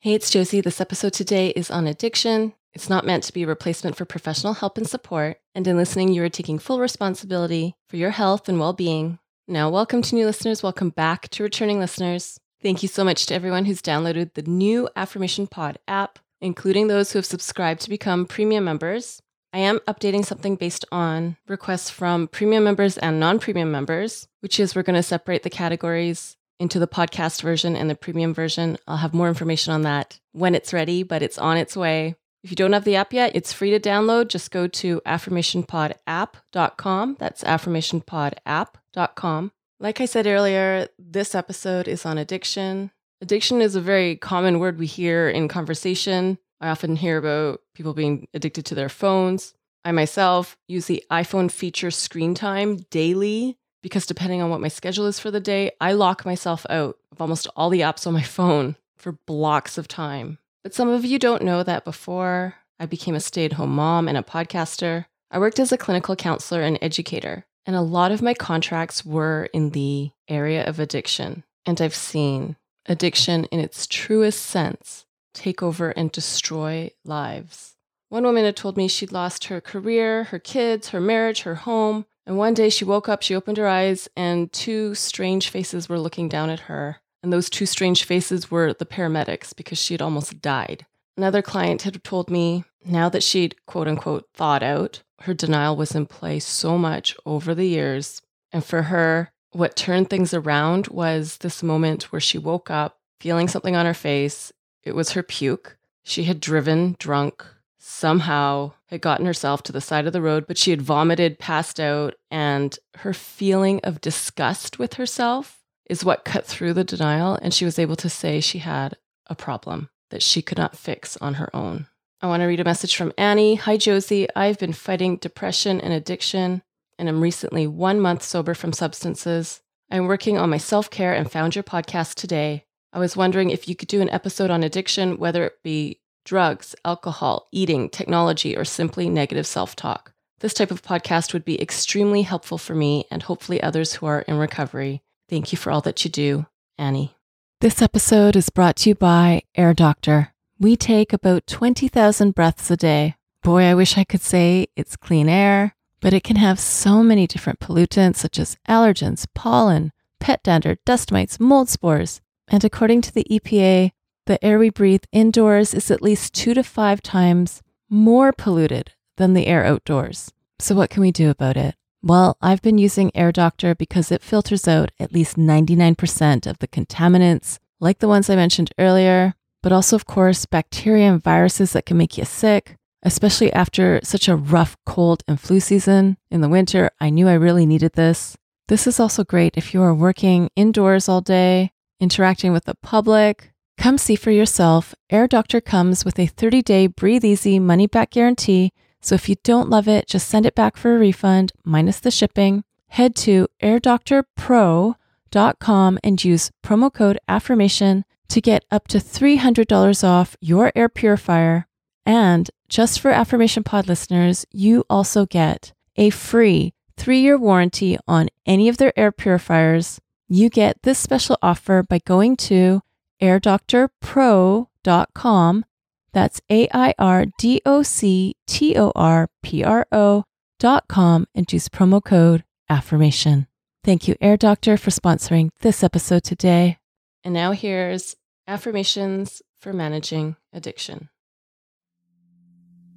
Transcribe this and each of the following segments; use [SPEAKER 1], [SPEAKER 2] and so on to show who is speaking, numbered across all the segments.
[SPEAKER 1] Hey, it's Josie. This episode today is on addiction. It's not meant to be a replacement for professional help and support. And in listening, you are taking full responsibility for your health and well being. Now, welcome to new listeners. Welcome back to returning listeners. Thank you so much to everyone who's downloaded the new Affirmation Pod app, including those who have subscribed to become premium members. I am updating something based on requests from premium members and non premium members, which is we're going to separate the categories into the podcast version and the premium version. I'll have more information on that when it's ready, but it's on its way. If you don't have the app yet, it's free to download. Just go to affirmationpodapp.com. That's affirmationpodapp.com. Like I said earlier, this episode is on addiction. Addiction is a very common word we hear in conversation. I often hear about people being addicted to their phones. I myself use the iPhone feature screen time daily because depending on what my schedule is for the day, I lock myself out of almost all the apps on my phone for blocks of time. But some of you don't know that before I became a stay at home mom and a podcaster, I worked as a clinical counselor and educator. And a lot of my contracts were in the area of addiction. And I've seen addiction in its truest sense take over and destroy lives. One woman had told me she'd lost her career, her kids, her marriage, her home, and one day she woke up, she opened her eyes, and two strange faces were looking down at her. And those two strange faces were the paramedics because she had almost died. Another client had told me now that she'd quote unquote thought out, her denial was in play so much over the years. And for her, what turned things around was this moment where she woke up feeling something on her face. It was her puke. She had driven drunk somehow had gotten herself to the side of the road, but she had vomited, passed out, and her feeling of disgust with herself is what cut through the denial. And she was able to say she had a problem that she could not fix on her own. I want to read a message from Annie. Hi, Josie. I've been fighting depression and addiction, and I'm recently one month sober from substances. I'm working on my self care and found your podcast today. I was wondering if you could do an episode on addiction, whether it be drugs, alcohol, eating, technology, or simply negative self talk. This type of podcast would be extremely helpful for me and hopefully others who are in recovery. Thank you for all that you do, Annie. This episode is brought to you by Air Doctor. We take about 20,000 breaths a day. Boy, I wish I could say it's clean air, but it can have so many different pollutants such as allergens, pollen, pet dander, dust mites, mold spores. And according to the EPA, the air we breathe indoors is at least two to five times more polluted than the air outdoors. So, what can we do about it? Well, I've been using Air Doctor because it filters out at least 99% of the contaminants, like the ones I mentioned earlier, but also, of course, bacteria and viruses that can make you sick, especially after such a rough cold and flu season in the winter. I knew I really needed this. This is also great if you are working indoors all day, interacting with the public, Come see for yourself. Air Doctor comes with a 30 day breathe easy money back guarantee. So if you don't love it, just send it back for a refund minus the shipping. Head to airdoctorpro.com and use promo code affirmation to get up to $300 off your air purifier. And just for Affirmation Pod listeners, you also get a free three year warranty on any of their air purifiers. You get this special offer by going to airdoctorpro.com. That's A I R D O C T O R P R O.com and use promo code affirmation. Thank you, Air Doctor, for sponsoring this episode today. And now here's affirmations for managing addiction.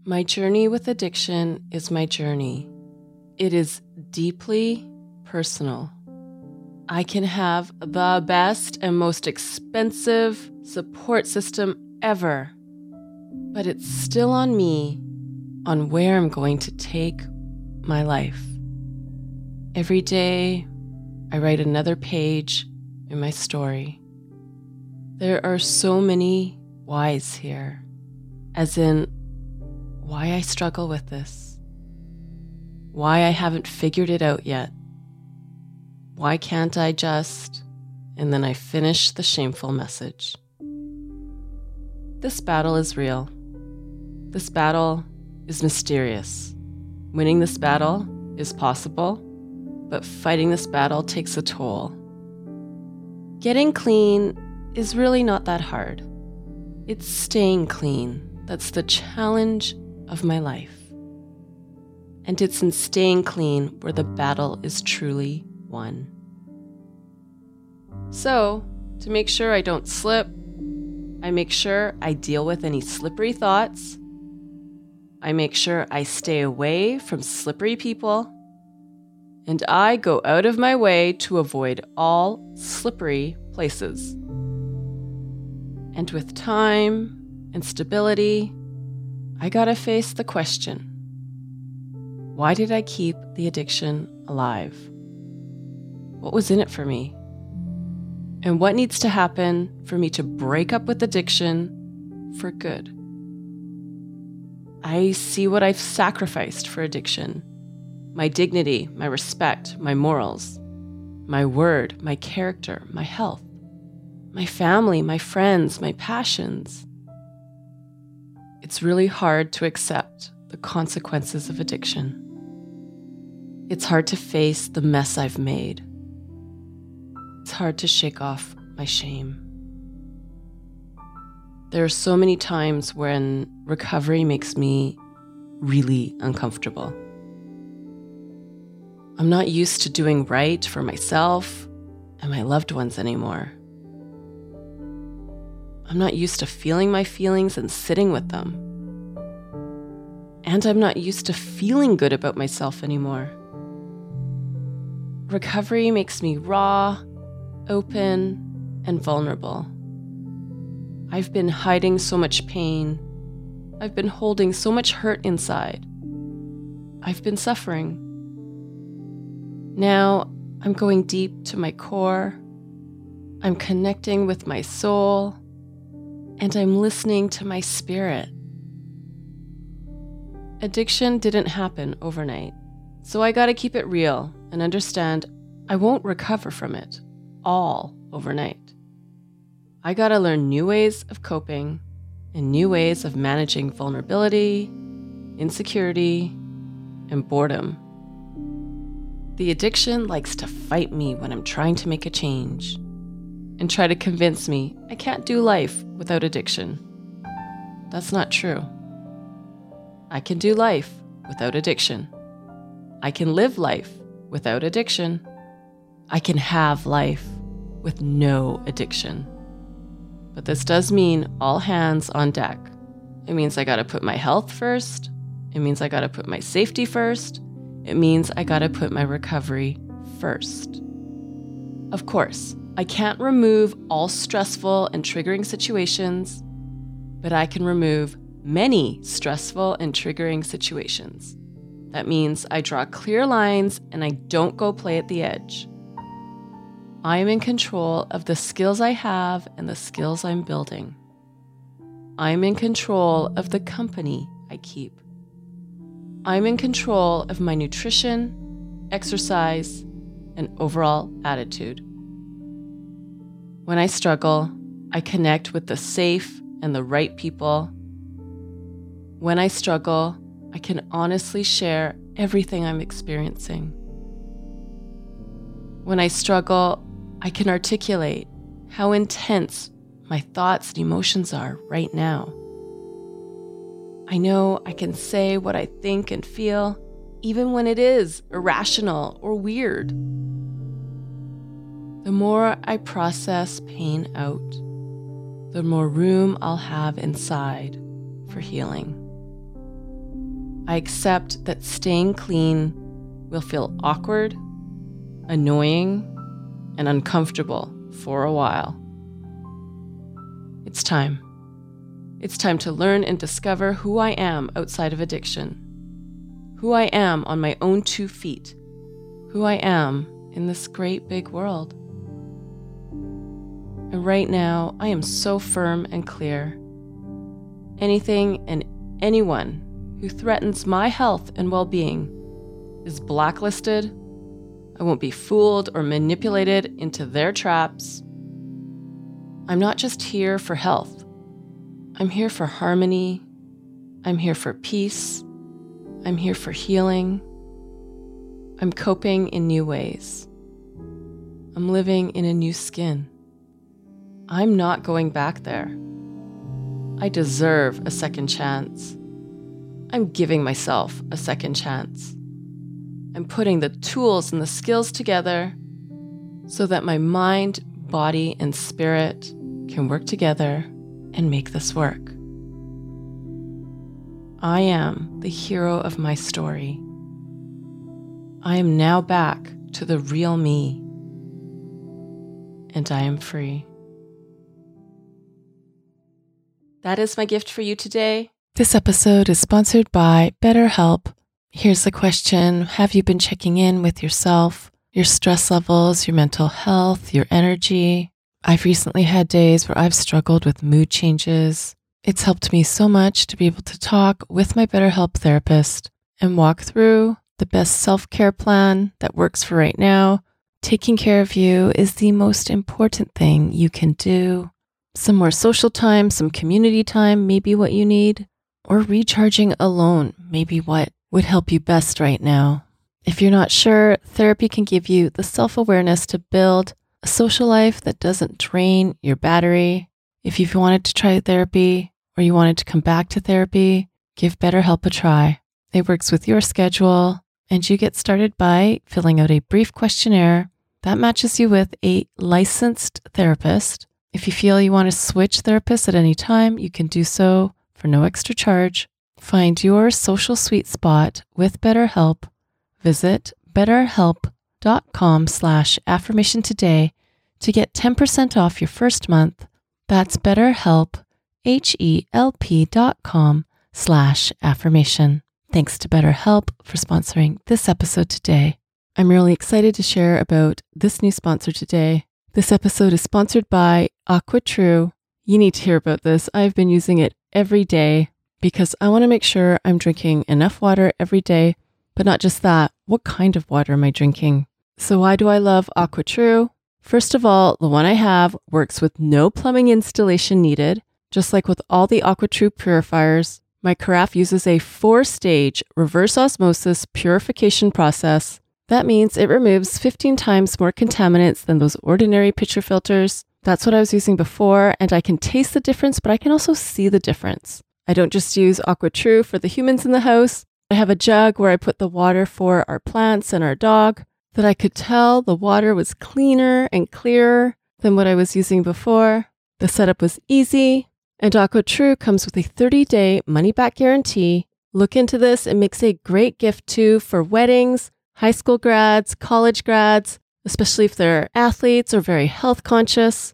[SPEAKER 1] My journey with addiction is my journey. It is deeply personal. I can have the best and most expensive support system ever, but it's still on me on where I'm going to take my life. Every day, I write another page in my story. There are so many whys here, as in why I struggle with this, why I haven't figured it out yet. Why can't I just? And then I finish the shameful message. This battle is real. This battle is mysterious. Winning this battle is possible, but fighting this battle takes a toll. Getting clean is really not that hard. It's staying clean that's the challenge of my life. And it's in staying clean where the battle is truly won. So, to make sure I don't slip, I make sure I deal with any slippery thoughts. I make sure I stay away from slippery people. And I go out of my way to avoid all slippery places. And with time and stability, I gotta face the question why did I keep the addiction alive? What was in it for me? And what needs to happen for me to break up with addiction for good? I see what I've sacrificed for addiction my dignity, my respect, my morals, my word, my character, my health, my family, my friends, my passions. It's really hard to accept the consequences of addiction. It's hard to face the mess I've made. It's hard to shake off my shame. There are so many times when recovery makes me really uncomfortable. I'm not used to doing right for myself and my loved ones anymore. I'm not used to feeling my feelings and sitting with them. And I'm not used to feeling good about myself anymore. Recovery makes me raw, open, and vulnerable. I've been hiding so much pain. I've been holding so much hurt inside. I've been suffering. Now I'm going deep to my core. I'm connecting with my soul. And I'm listening to my spirit. Addiction didn't happen overnight. So I gotta keep it real and understand I won't recover from it all overnight. I got to learn new ways of coping and new ways of managing vulnerability, insecurity, and boredom. The addiction likes to fight me when I'm trying to make a change and try to convince me I can't do life without addiction. That's not true. I can do life without addiction. I can live life without addiction. I can have life with no addiction. But this does mean all hands on deck. It means I gotta put my health first. It means I gotta put my safety first. It means I gotta put my recovery first. Of course, I can't remove all stressful and triggering situations, but I can remove many stressful and triggering situations. That means I draw clear lines and I don't go play at the edge. I am in control of the skills I have and the skills I'm building. I'm in control of the company I keep. I'm in control of my nutrition, exercise, and overall attitude. When I struggle, I connect with the safe and the right people. When I struggle, I can honestly share everything I'm experiencing. When I struggle, I can articulate how intense my thoughts and emotions are right now. I know I can say what I think and feel, even when it is irrational or weird. The more I process pain out, the more room I'll have inside for healing. I accept that staying clean will feel awkward, annoying, and uncomfortable for a while. It's time. It's time to learn and discover who I am outside of addiction, who I am on my own two feet, who I am in this great big world. And right now, I am so firm and clear anything and anyone who threatens my health and well being is blacklisted. I won't be fooled or manipulated into their traps. I'm not just here for health, I'm here for harmony. I'm here for peace. I'm here for healing. I'm coping in new ways. I'm living in a new skin. I'm not going back there. I deserve a second chance. I'm giving myself a second chance. I'm putting the tools and the skills together so that my mind, body, and spirit can work together and make this work. I am the hero of my story. I am now back to the real me, and I am free. That is my gift for you today. This episode is sponsored by BetterHelp. Here's the question Have you been checking in with yourself, your stress levels, your mental health, your energy? I've recently had days where I've struggled with mood changes. It's helped me so much to be able to talk with my BetterHelp therapist and walk through the best self care plan that works for right now. Taking care of you is the most important thing you can do. Some more social time, some community time may be what you need, or recharging alone may be what would help you best right now. If you're not sure, therapy can give you the self awareness to build a social life that doesn't drain your battery. If you've wanted to try therapy or you wanted to come back to therapy, give BetterHelp a try. It works with your schedule, and you get started by filling out a brief questionnaire that matches you with a licensed therapist. If you feel you want to switch therapists at any time, you can do so for no extra charge. Find your social sweet spot with BetterHelp. Visit betterhelp.com slash affirmation today to get 10% off your first month. That's betterhelp, H-E-L-P dot com slash affirmation. Thanks to BetterHelp for sponsoring this episode today. I'm really excited to share about this new sponsor today. This episode is sponsored by AquaTrue. You need to hear about this. I've been using it every day because I want to make sure I'm drinking enough water every day, but not just that. What kind of water am I drinking? So, why do I love AquaTrue? First of all, the one I have works with no plumbing installation needed. Just like with all the AquaTrue purifiers, my carafe uses a four stage reverse osmosis purification process. That means it removes 15 times more contaminants than those ordinary pitcher filters. That's what I was using before, and I can taste the difference, but I can also see the difference. I don't just use AquaTrue for the humans in the house. I have a jug where I put the water for our plants and our dog that I could tell the water was cleaner and clearer than what I was using before. The setup was easy, and AquaTrue comes with a 30 day money back guarantee. Look into this, it makes a great gift too for weddings, high school grads, college grads, especially if they're athletes or very health conscious.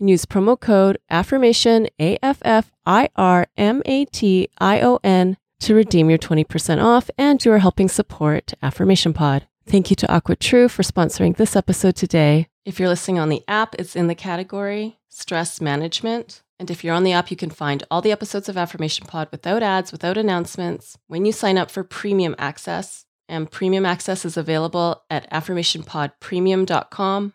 [SPEAKER 1] and use promo code affirmation A F F I R M A T I O N to redeem your 20% off and you are helping support Affirmation Pod. Thank you to AquaTrue for sponsoring this episode today. If you're listening on the app, it's in the category stress management. And if you're on the app, you can find all the episodes of Affirmation Pod without ads, without announcements when you sign up for premium access. And premium access is available at affirmationpodpremium.com.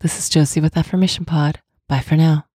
[SPEAKER 1] This is Josie with Affirmation Pod. Bye for now.